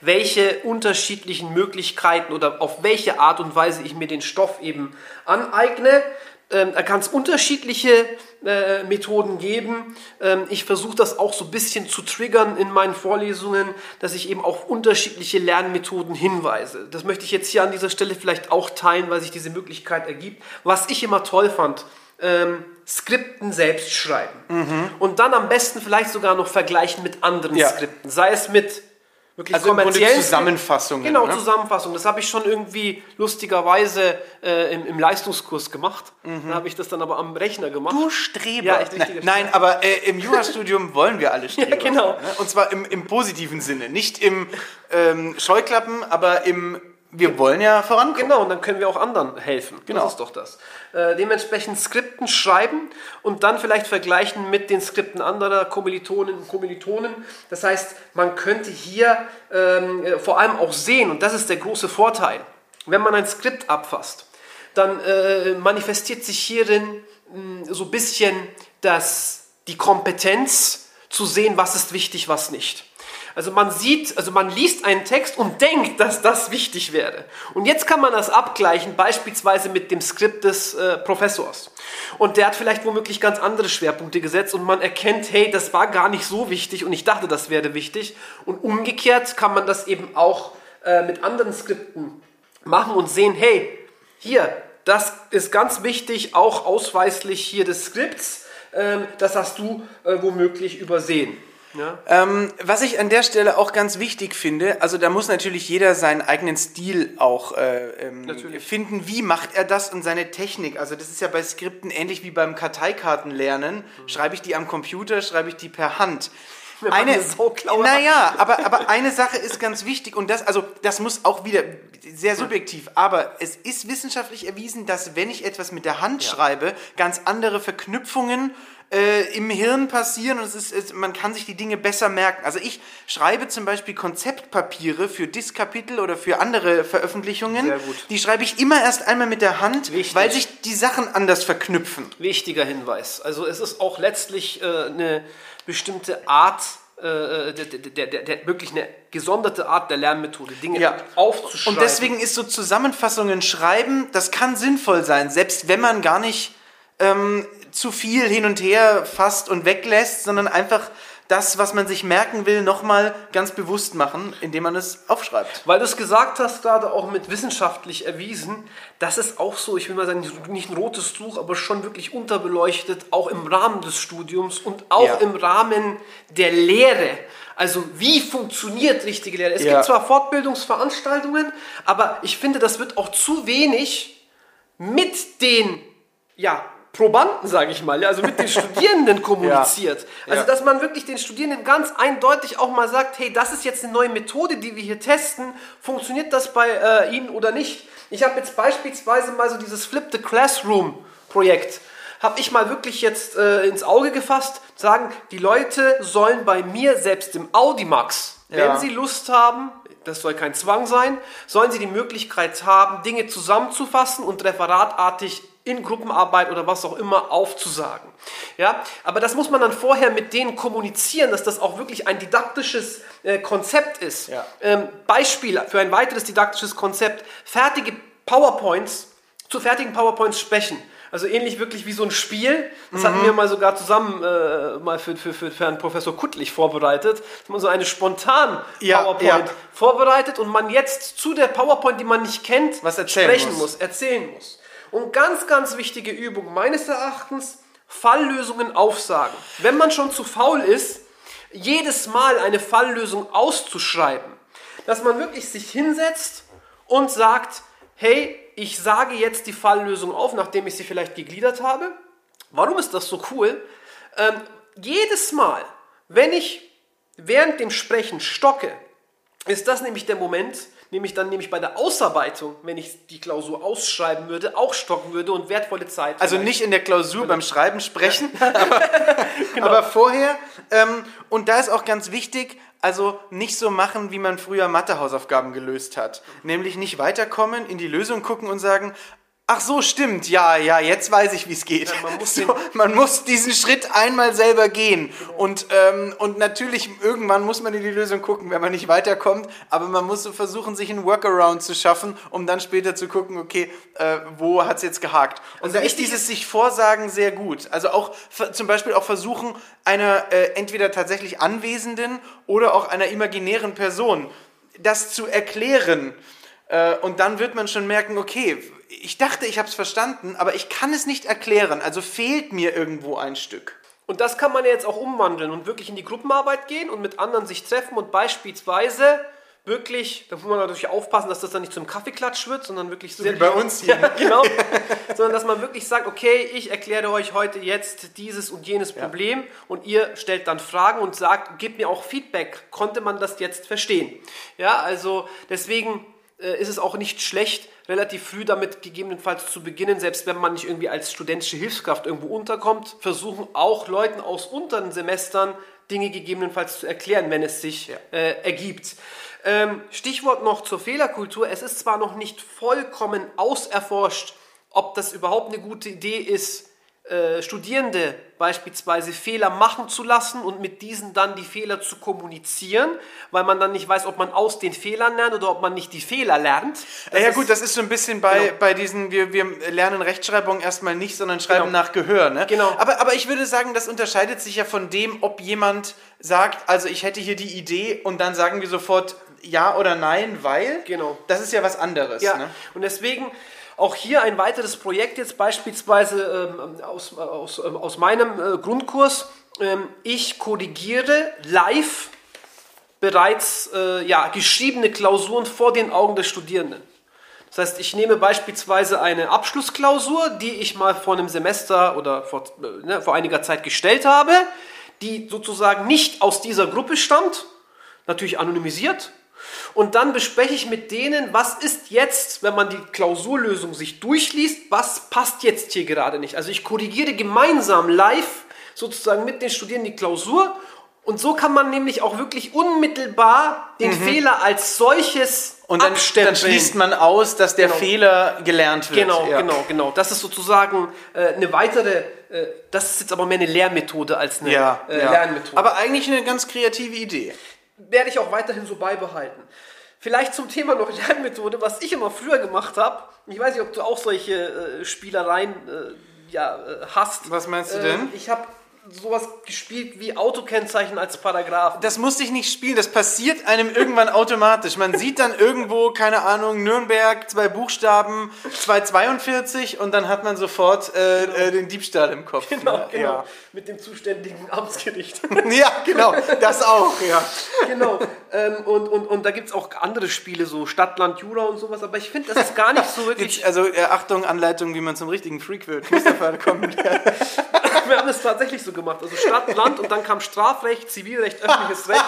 welche unterschiedlichen Möglichkeiten oder auf welche Art und Weise ich mir den Stoff eben aneigne. Ähm, da kann es unterschiedliche äh, Methoden geben. Ähm, ich versuche das auch so ein bisschen zu triggern in meinen Vorlesungen, dass ich eben auf unterschiedliche Lernmethoden hinweise. Das möchte ich jetzt hier an dieser Stelle vielleicht auch teilen, weil sich diese Möglichkeit ergibt. Was ich immer toll fand, ähm, Skripten selbst schreiben. Und dann am besten vielleicht sogar noch vergleichen mit anderen Ja. Skripten. Sei es mit wirklich Also kommerziellen Zusammenfassungen, Genau, ne? Zusammenfassung. Das habe ich schon irgendwie lustigerweise äh, im, im Leistungskurs gemacht. Da habe ich das dann aber am Rechner gemacht. Du Streber. Ja, echt nein, nein, aber äh, im Jurastudium [LAUGHS] wollen wir alle Streber. genau. sein, Ne? Und zwar im, im positiven Sinne. Nicht im ähm, Scheuklappen, aber im wir wollen ja vorankommen. Genau, und dann können wir auch anderen helfen. Genau. Das ist doch das. Äh, dementsprechend Skripten schreiben und dann vielleicht vergleichen mit den Skripten anderer Kommilitonen und Kommilitonen. Das heißt, man könnte hier ähm, äh, vor allem auch sehen, und das ist der große Vorteil, wenn man ein Skript abfasst, dann äh, manifestiert sich hierin mh, so ein bisschen das, die Kompetenz zu sehen, was ist wichtig, was nicht. Also man sieht, also man liest einen Text und denkt, dass das wichtig wäre. Und jetzt kann man das abgleichen, beispielsweise mit dem Skript des äh, Professors. Und der hat vielleicht womöglich ganz andere Schwerpunkte gesetzt und man erkennt, hey, das war gar nicht so wichtig und ich dachte, das wäre wichtig. Und umgekehrt kann man das eben auch äh, mit anderen Skripten machen und sehen, hey, hier, das ist ganz wichtig, auch ausweislich hier des Skripts, ähm, das hast du äh, womöglich übersehen. Ja? Ähm, was ich an der Stelle auch ganz wichtig finde, also da muss natürlich jeder seinen eigenen Stil auch äh, ähm, finden. Wie macht er das und seine Technik? Also das ist ja bei Skripten ähnlich wie beim Karteikartenlernen. Schreibe ich die am Computer, schreibe ich die per Hand? [LAUGHS] Wir eine sauklaue naja, aber, aber eine Sache ist ganz wichtig und das, also das muss auch wieder sehr subjektiv, aber es ist wissenschaftlich erwiesen, dass wenn ich etwas mit der Hand schreibe, ganz andere Verknüpfungen äh, im Hirn passieren und es ist, es, man kann sich die Dinge besser merken. Also ich schreibe zum Beispiel Konzeptpapiere für Diskapitel oder für andere Veröffentlichungen. Sehr gut. Die schreibe ich immer erst einmal mit der Hand, Wichtig. weil sich die Sachen anders verknüpfen. Wichtiger Hinweis. Also es ist auch letztlich äh, eine bestimmte Art, äh, der, der, der, der, wirklich eine gesonderte Art der Lernmethode, Dinge Ja. aufzuschreiben. Und deswegen ist so Zusammenfassungen schreiben, das kann sinnvoll sein, selbst wenn man gar nicht ähm, zu viel hin und her fasst und weglässt, sondern einfach das, was man sich merken will, nochmal ganz bewusst machen, indem man es aufschreibt. Weil du es gesagt hast, gerade auch mit wissenschaftlich erwiesen, das ist auch so, ich will mal sagen, nicht ein rotes Tuch, aber schon wirklich unterbeleuchtet, auch im Rahmen des Studiums und auch Ja. im Rahmen der Lehre. Also wie funktioniert richtige Lehre? Es Ja. gibt zwar Fortbildungsveranstaltungen, aber ich finde, das wird auch zu wenig mit den ja, Probanden, sage ich mal, ja, also mit den [LAUGHS] Studierenden kommuniziert. Also, Ja. dass man wirklich den Studierenden ganz eindeutig auch mal sagt, hey, das ist jetzt eine neue Methode, die wir hier testen. Funktioniert das bei äh, Ihnen oder nicht? Ich habe jetzt beispielsweise mal so dieses Flip the Classroom Projekt habe ich mal wirklich jetzt äh, ins Auge gefasst, sagen, die Leute sollen bei mir selbst im Audimax, Ja. wenn sie Lust haben, das soll kein Zwang sein, sollen sie die Möglichkeit haben, Dinge zusammenzufassen und referatartig in Gruppenarbeit oder was auch immer aufzusagen. Ja, aber das muss man dann vorher mit denen kommunizieren, dass das auch wirklich ein didaktisches äh, Konzept ist. Ja. Ähm, Beispiel für ein weiteres didaktisches Konzept: fertige PowerPoints zu fertigen PowerPoints sprechen. Also ähnlich wirklich wie so ein Spiel. Das Mhm. hatten wir mal sogar zusammen äh, mal für, für, für, für Herrn Professor Kuttlich vorbereitet. Dass man so eine spontan Ja, PowerPoint ja. vorbereitet und man jetzt zu der PowerPoint, die man nicht kennt, Was erzählen sprechen muss. muss, erzählen muss. Und ganz, ganz wichtige Übung meines Erachtens, Falllösungen aufsagen. Wenn man schon zu faul ist, jedes Mal eine Falllösung auszuschreiben, dass man wirklich sich hinsetzt und sagt, hey, ich sage jetzt die Falllösung auf, nachdem ich sie vielleicht gegliedert habe. Warum ist das so cool? Ähm, jedes Mal, wenn ich während dem Sprechen stocke, ist das nämlich der Moment, nämlich dann nämlich bei der Ausarbeitung, wenn ich die Klausur ausschreiben würde, auch stocken würde und wertvolle Zeit. Also nicht in der Klausur beim Schreiben sprechen, [LAUGHS] aber, aber vorher. Ähm, und da ist auch ganz wichtig, also nicht so machen, wie man früher Mathehausaufgaben gelöst hat. Nämlich nicht weiterkommen, in die Lösung gucken und sagen, Ach so, stimmt. Ja, ja, jetzt weiß ich, wie es geht. Ja, man, muss so, man, muss diesen Schritt einmal selber gehen. Und, ähm, und natürlich, irgendwann muss man in die Lösung gucken, wenn man nicht weiterkommt. Aber man muss so versuchen, sich einen Workaround zu schaffen, um dann später zu gucken, okay, äh, wo hat es jetzt gehakt. Und also da ist dieses sich Vorsagen sehr gut. Also auch zum Beispiel auch versuchen, einer äh, entweder tatsächlich Anwesenden oder auch einer imaginären Person das zu erklären. Äh, und dann wird man schon merken, okay, ich dachte, ich habe es verstanden, aber ich kann es nicht erklären. Also fehlt mir irgendwo ein Stück. Und das kann man jetzt auch umwandeln und wirklich in die Gruppenarbeit gehen und mit anderen sich treffen und beispielsweise wirklich, da muss man natürlich aufpassen, dass das dann nicht zum Kaffeeklatsch wird, sondern wirklich so wie bei uns [LAUGHS] hier. Ja, genau. sondern dass man wirklich sagt, okay, ich erkläre euch heute jetzt dieses und jenes Problem ja. und ihr stellt dann Fragen und sagt, gebt mir auch Feedback. Konnte man das jetzt verstehen? Ja, also deswegen ist es auch nicht schlecht, relativ früh damit gegebenenfalls zu beginnen, selbst wenn man nicht irgendwie als studentische Hilfskraft irgendwo unterkommt, versuchen auch Leuten aus unteren Semestern Dinge gegebenenfalls zu erklären, wenn es sich ja. äh, ergibt. Ähm, Stichwort noch zur Fehlerkultur. Es ist zwar noch nicht vollkommen auserforscht, ob das überhaupt eine gute Idee ist, äh, Studierende beispielsweise Fehler machen zu lassen und mit diesen dann die Fehler zu kommunizieren, weil man dann nicht weiß, ob man aus den Fehlern lernt oder ob man nicht die Fehler lernt. Das ja, gut, das ist so ein bisschen bei, genau. bei diesen, wir, wir lernen Rechtschreibung erstmal nicht, sondern schreiben genau. nach Gehör. Ne? Genau. Aber, aber ich würde sagen, das unterscheidet sich ja von dem, ob jemand sagt, also ich hätte hier die Idee und dann sagen wir sofort ja oder nein, weil. Genau. Das ist ja was anderes. Ja. Ne? Und deswegen auch hier ein weiteres Projekt jetzt beispielsweise ähm, aus, aus, ähm, aus meinem äh, Grundkurs. Ähm, ich korrigiere live bereits äh, ja, geschriebene Klausuren vor den Augen der Studierenden. Das heißt, ich nehme beispielsweise eine Abschlussklausur, die ich mal vor einem Semester oder vor, äh, ne, vor einiger Zeit gestellt habe, die sozusagen nicht aus dieser Gruppe stammt, natürlich anonymisiert, und dann bespreche ich mit denen, was ist jetzt, wenn man die Klausurlösung sich durchliest, was passt jetzt hier gerade nicht. Also ich korrigiere gemeinsam live sozusagen mit den Studierenden die Klausur und so kann man nämlich auch wirklich unmittelbar den mhm. Fehler als solches und dann, dann, schließt man aus, dass der genau. Fehler gelernt wird. Genau, ja. genau, genau. Das ist sozusagen äh, eine weitere, äh, das ist jetzt aber mehr eine Lehrmethode als eine ja, äh, ja. Lernmethode. Aber eigentlich eine ganz kreative Idee werde ich auch weiterhin so beibehalten. Vielleicht zum Thema noch Lernmethode, was ich immer früher gemacht habe. Ich weiß nicht, ob du auch solche äh, Spielereien äh, ja, äh, hast. Was meinst du denn? Ähm, ich habe sowas gespielt wie Autokennzeichen als Paragraph. Das musste ich nicht spielen, das passiert einem irgendwann automatisch. Man sieht dann irgendwo, keine Ahnung, Nürnberg, zwei Buchstaben, 242 und dann hat man sofort äh, genau. äh, den Diebstahl im Kopf. Genau, ne? genau. Ja. Mit dem zuständigen Amtsgericht. [LAUGHS] ja, genau, das auch, ja. Genau. Ähm, und, und, und da gibt es auch andere Spiele, so Stadtland, Jura und sowas, aber ich finde, das ist gar nicht so wirklich. Jetzt, also, äh, Achtung, Anleitung, wie man zum richtigen Freak wird. Mustafa, komm. [LAUGHS] Wir haben es tatsächlich so gemacht. Also Stadt, Land und dann kam Strafrecht, Zivilrecht, öffentliches Recht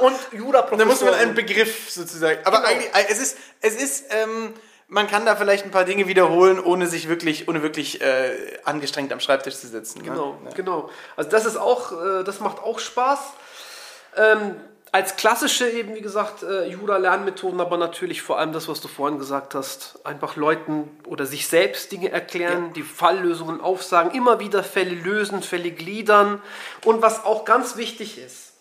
und Jura. Da muss man einen Begriff sozusagen. Aber genau. eigentlich, äh, es ist, es ist, ähm, man kann da vielleicht ein paar Dinge wiederholen, ohne sich wirklich, ohne wirklich äh, angestrengt am Schreibtisch zu sitzen. Ne? Genau, ne? genau. Also das ist auch, äh, das macht auch Spaß. Ähm, als klassische eben, wie gesagt, äh, Jura-Lernmethoden, aber natürlich vor allem das, was du vorhin gesagt hast, einfach Leuten oder sich selbst Dinge erklären, ja. die Falllösungen aufsagen, immer wieder Fälle lösen, Fälle gliedern und was auch ganz wichtig ist,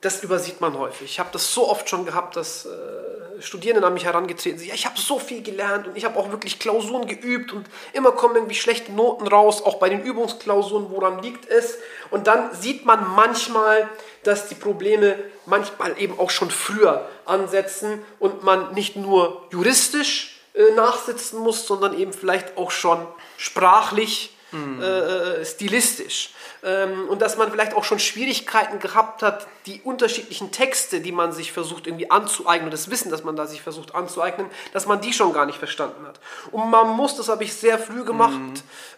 das übersieht man häufig. Ich habe das so oft schon gehabt, dass äh, Studierende an mich herangetreten sind. Ja, ich habe so viel gelernt und ich habe auch wirklich Klausuren geübt und immer kommen irgendwie schlechte Noten raus, auch bei den Übungsklausuren, woran liegt es? Und dann sieht man manchmal, dass die Probleme manchmal eben auch schon früher ansetzen und man nicht nur juristisch äh, nachsitzen muss, sondern eben vielleicht auch schon sprachlich, mhm. äh, stilistisch. Ähm, und dass man vielleicht auch schon Schwierigkeiten gehabt hat, die unterschiedlichen Texte, die man sich versucht irgendwie anzueignen, das Wissen, das man da sich versucht anzueignen, dass man die schon gar nicht verstanden hat. Und man muss, das habe ich sehr früh gemacht, mhm.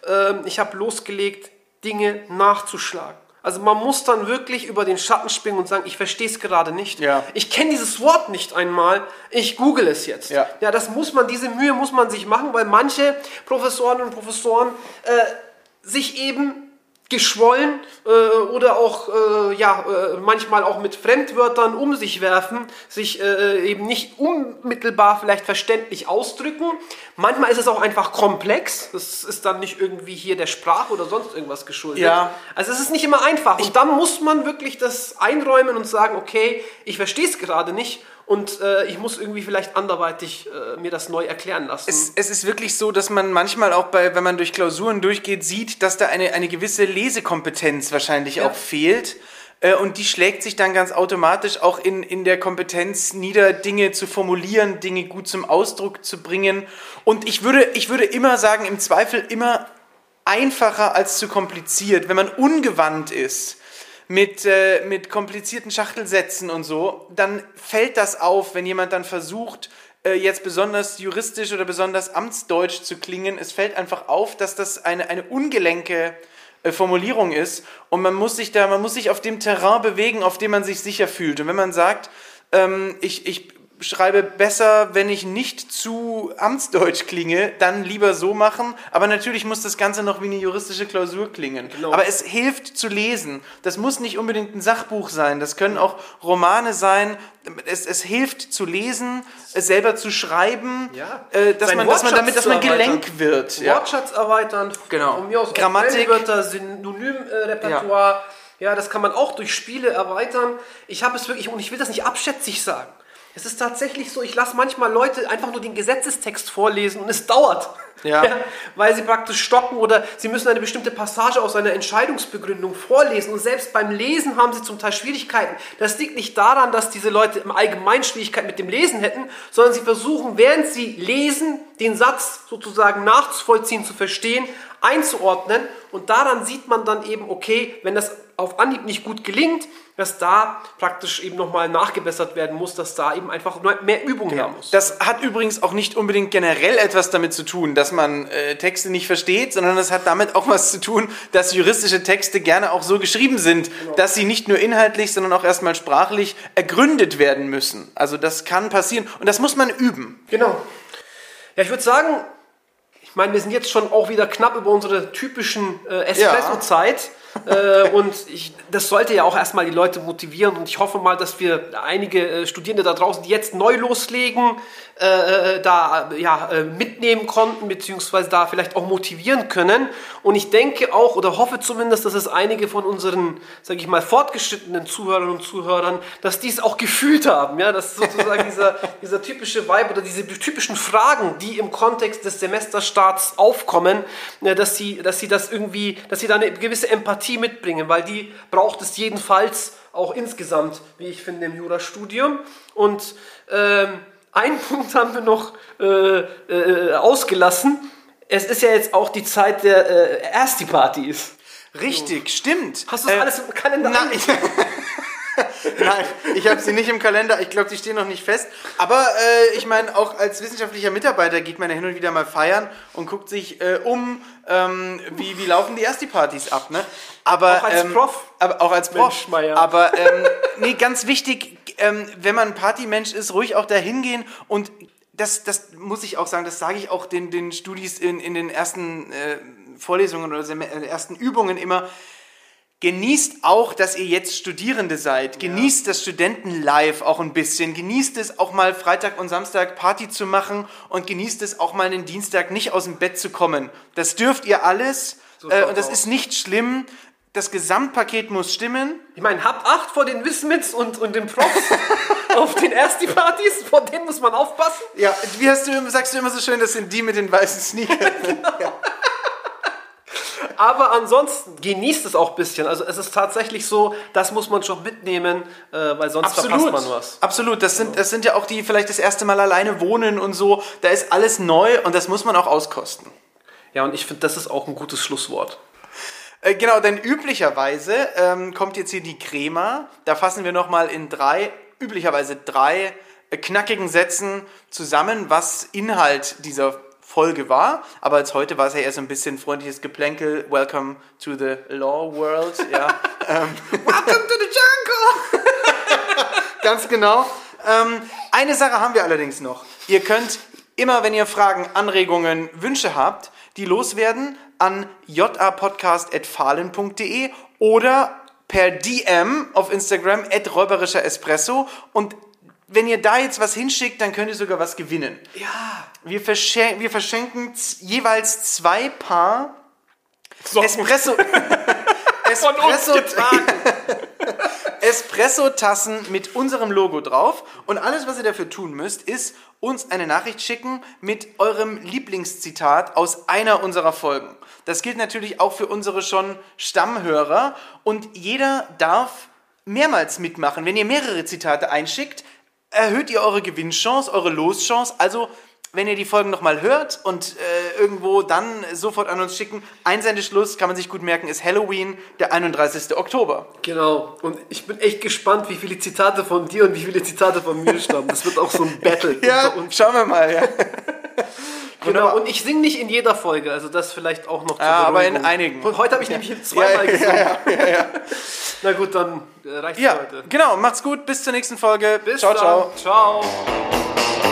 ähm, ich habe losgelegt, Dinge nachzuschlagen. Also man muss dann wirklich über den Schatten springen und sagen, ich verstehe es gerade nicht. Ja. Ich kenne dieses Wort nicht einmal, ich google es jetzt. Ja. ja, das muss man, diese Mühe muss man sich machen, weil manche Professoren und Professoren äh, sich eben geschwollen äh, oder auch äh, ja, äh, manchmal auch mit Fremdwörtern um sich werfen, sich äh, eben nicht unmittelbar vielleicht verständlich ausdrücken. Manchmal ist es auch einfach komplex. Das ist dann nicht irgendwie hier der Sprache oder sonst irgendwas geschuldet. Ja. Also es ist nicht immer einfach. Und dann muss man wirklich das einräumen und sagen, okay, ich verstehe es gerade nicht und äh, ich muss irgendwie vielleicht anderweitig äh, mir das neu erklären lassen. Es, es, ist wirklich so, dass man manchmal auch bei, wenn man durch Klausuren durchgeht, sieht, dass da eine, eine gewisse Lesekompetenz wahrscheinlich ja. auch fehlt. Äh, und die schlägt sich dann ganz automatisch auch in, in der Kompetenz nieder, Dinge zu formulieren, Dinge gut zum Ausdruck zu bringen. Und ich würde, ich würde immer sagen, im Zweifel immer einfacher als zu kompliziert. Wenn man ungewandt ist, mit, äh, mit komplizierten Schachtelsätzen und so, dann fällt das auf, wenn jemand dann versucht, äh, jetzt besonders juristisch oder besonders amtsdeutsch zu klingen. Es fällt einfach auf, dass das eine, eine ungelenke äh, Formulierung ist und man muss sich da, man muss sich auf dem Terrain bewegen, auf dem man sich sicher fühlt. Und wenn man sagt, ähm, ich, ich schreibe besser, wenn ich nicht zu amtsdeutsch klinge, dann lieber so machen. Aber natürlich muss das Ganze noch wie eine juristische Klausur klingen. Genau. Aber es hilft zu lesen. Das muss nicht unbedingt ein Sachbuch sein. Das können auch Romane sein. Es, es hilft zu lesen, es selber zu schreiben, ja. äh, dass, man, dass man damit, dass man gelenk wird. Ja. Wortschatz erweitern. Genau. Von mir aus Grammatik. Wörter, Synonymrepertoire. Ja. Ja, das kann man auch durch Spiele erweitern. Ich habe es wirklich, und ich will das nicht abschätzig sagen. Es ist tatsächlich so, ich lasse manchmal Leute einfach nur den Gesetzestext vorlesen und es dauert. Ja. ja. weil sie praktisch stocken oder sie müssen eine bestimmte Passage aus einer Entscheidungsbegründung vorlesen und selbst beim Lesen haben sie zum Teil Schwierigkeiten. Das liegt nicht daran, dass diese Leute im Allgemeinen Schwierigkeiten mit dem Lesen hätten, sondern sie versuchen, während sie lesen, den Satz sozusagen nachzuvollziehen, zu verstehen, einzuordnen und daran sieht man dann eben, okay, wenn das auf Anhieb nicht gut gelingt, dass da praktisch eben nochmal nachgebessert werden muss, dass da eben einfach mehr Übung her muss. Das hat übrigens auch nicht unbedingt generell etwas damit zu tun, dass man äh, Texte nicht versteht, sondern es hat damit auch was zu tun, dass juristische Texte gerne auch so geschrieben sind, genau. dass sie nicht nur inhaltlich, sondern auch erstmal sprachlich ergründet werden müssen. Also das kann passieren und das muss man üben. Genau. Ja, ich würde sagen, ich meine, wir sind jetzt schon auch wieder knapp über unsere typischen äh, Espresso-Zeit. Ja. Äh, und ich, das sollte ja auch erstmal die Leute motivieren. Und ich hoffe mal, dass wir einige äh, Studierende da draußen, die jetzt neu loslegen, äh, äh, da ja, äh, mitnehmen konnten, beziehungsweise da vielleicht auch motivieren können. Und ich denke auch oder hoffe zumindest, dass es einige von unseren, sage ich mal, fortgeschrittenen Zuhörern und Zuhörern, dass die es auch gefühlt haben. Ja, dass sozusagen dieser, [LAUGHS] dieser typische Vibe oder diese typischen Fragen, die im Kontext des Semesterstarts aufkommen, dass sie, dass sie das irgendwie, dass sie da eine gewisse Empathie mitbringen, weil die braucht es jedenfalls auch insgesamt, wie ich finde, im Jurastudium. Und ähm, einen [LAUGHS] Punkt haben wir noch äh, äh, ausgelassen. Es ist ja jetzt auch die Zeit der äh, Ersti-Partys. Richtig, so. stimmt. Hast du das äh, alles im Kalender? Nein. [LAUGHS] [LAUGHS] [LAUGHS] Nein, ich habe sie nicht im Kalender. Ich glaube, die stehen noch nicht fest. Aber äh, ich meine, auch als wissenschaftlicher Mitarbeiter geht man ja hin und wieder mal feiern und guckt sich äh, um, ähm, wie, wie laufen die Ersti-Partys ab. Ne? Aber, auch als ähm, Prof. Aber, auch als Prof. Mensch, aber ähm, nee, ganz wichtig, ähm, wenn man Partymensch ist, ruhig auch da hingehen und das, das muss ich auch sagen, das sage ich auch den, den Studis in, in den ersten äh, Vorlesungen oder äh, ersten Übungen immer Genießt auch, dass ihr jetzt Studierende seid. Genießt ja. das Studentenlife auch ein bisschen. Genießt es auch mal Freitag und Samstag Party zu machen und genießt es auch mal einen Dienstag nicht aus dem Bett zu kommen. Das dürft ihr alles so äh, und das aus. ist nicht schlimm. Das Gesamtpaket muss stimmen. Ich meine, habt Acht vor den Wismits und, und den Profs [LAUGHS] auf den Ersti-Partys, vor denen muss man aufpassen. Ja, wie hast du, sagst du immer so schön, das sind die mit den weißen Sneakers. [LAUGHS] genau. ja. Aber ansonsten genießt es auch ein bisschen. Also es ist tatsächlich so, das muss man schon mitnehmen, äh, weil sonst Absolut. verpasst man was. Absolut. Das sind, das sind ja auch die, die vielleicht das erste Mal alleine wohnen und so. Da ist alles neu und das muss man auch auskosten. Ja, und ich finde, das ist auch ein gutes Schlusswort. Äh, genau, denn üblicherweise ähm, kommt jetzt hier die Crema. Da fassen wir nochmal in drei, üblicherweise drei äh, knackigen Sätzen zusammen, was Inhalt dieser Folge war. Aber als heute war es ja eher so ein bisschen freundliches Geplänkel. Welcome to the Law World. Ja. [LAUGHS] ähm. Welcome to the jungle! [LAUGHS] Ganz genau. Ähm, eine Sache haben wir allerdings noch. Ihr könnt immer, wenn ihr Fragen, Anregungen, Wünsche habt, die loswerden an japodcast.fahlen.de oder per DM auf Instagram at räuberischer Espresso und wenn ihr da jetzt was hinschickt, dann könnt ihr sogar was gewinnen. Ja. Wir, verschen wir verschenken jeweils zwei Paar Socken. Espresso. [LAUGHS] Espresso. [LAUGHS] Espresso-Tassen mit unserem Logo drauf. Und alles, was ihr dafür tun müsst, ist uns eine Nachricht schicken mit eurem Lieblingszitat aus einer unserer Folgen. Das gilt natürlich auch für unsere schon Stammhörer. Und jeder darf mehrmals mitmachen. Wenn ihr mehrere Zitate einschickt, erhöht ihr eure Gewinnchance, eure Loschance. Also wenn ihr die Folgen nochmal hört und äh, irgendwo dann sofort an uns schicken, Einsendeschluss, kann man sich gut merken, ist Halloween, der 31. Oktober. Genau. Und ich bin echt gespannt, wie viele Zitate von dir und wie viele Zitate von mir stammen. Das wird auch so ein Battle [LAUGHS] Ja, schauen wir mal, ja. [LAUGHS] Genau. Und ich singe nicht in jeder Folge, also das vielleicht auch noch zur Ja, aber in einigen. Und heute habe ich nämlich zweimal Ja, ja, gesungen. ja, ja, ja. Na gut, dann äh, reicht's ja, heute. genau, macht's gut, bis zur nächsten Folge. Bis ciao, dann. ciao. Ciao.